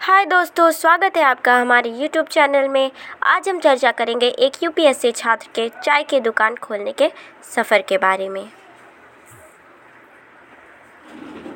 हाय दोस्तों, स्वागत है आपका हमारे यूट्यूब चैनल में। आज हम चर्चा करेंगे एक यूपीएससी छात्र के चाय की दुकान खोलने के सफ़र के बारे में।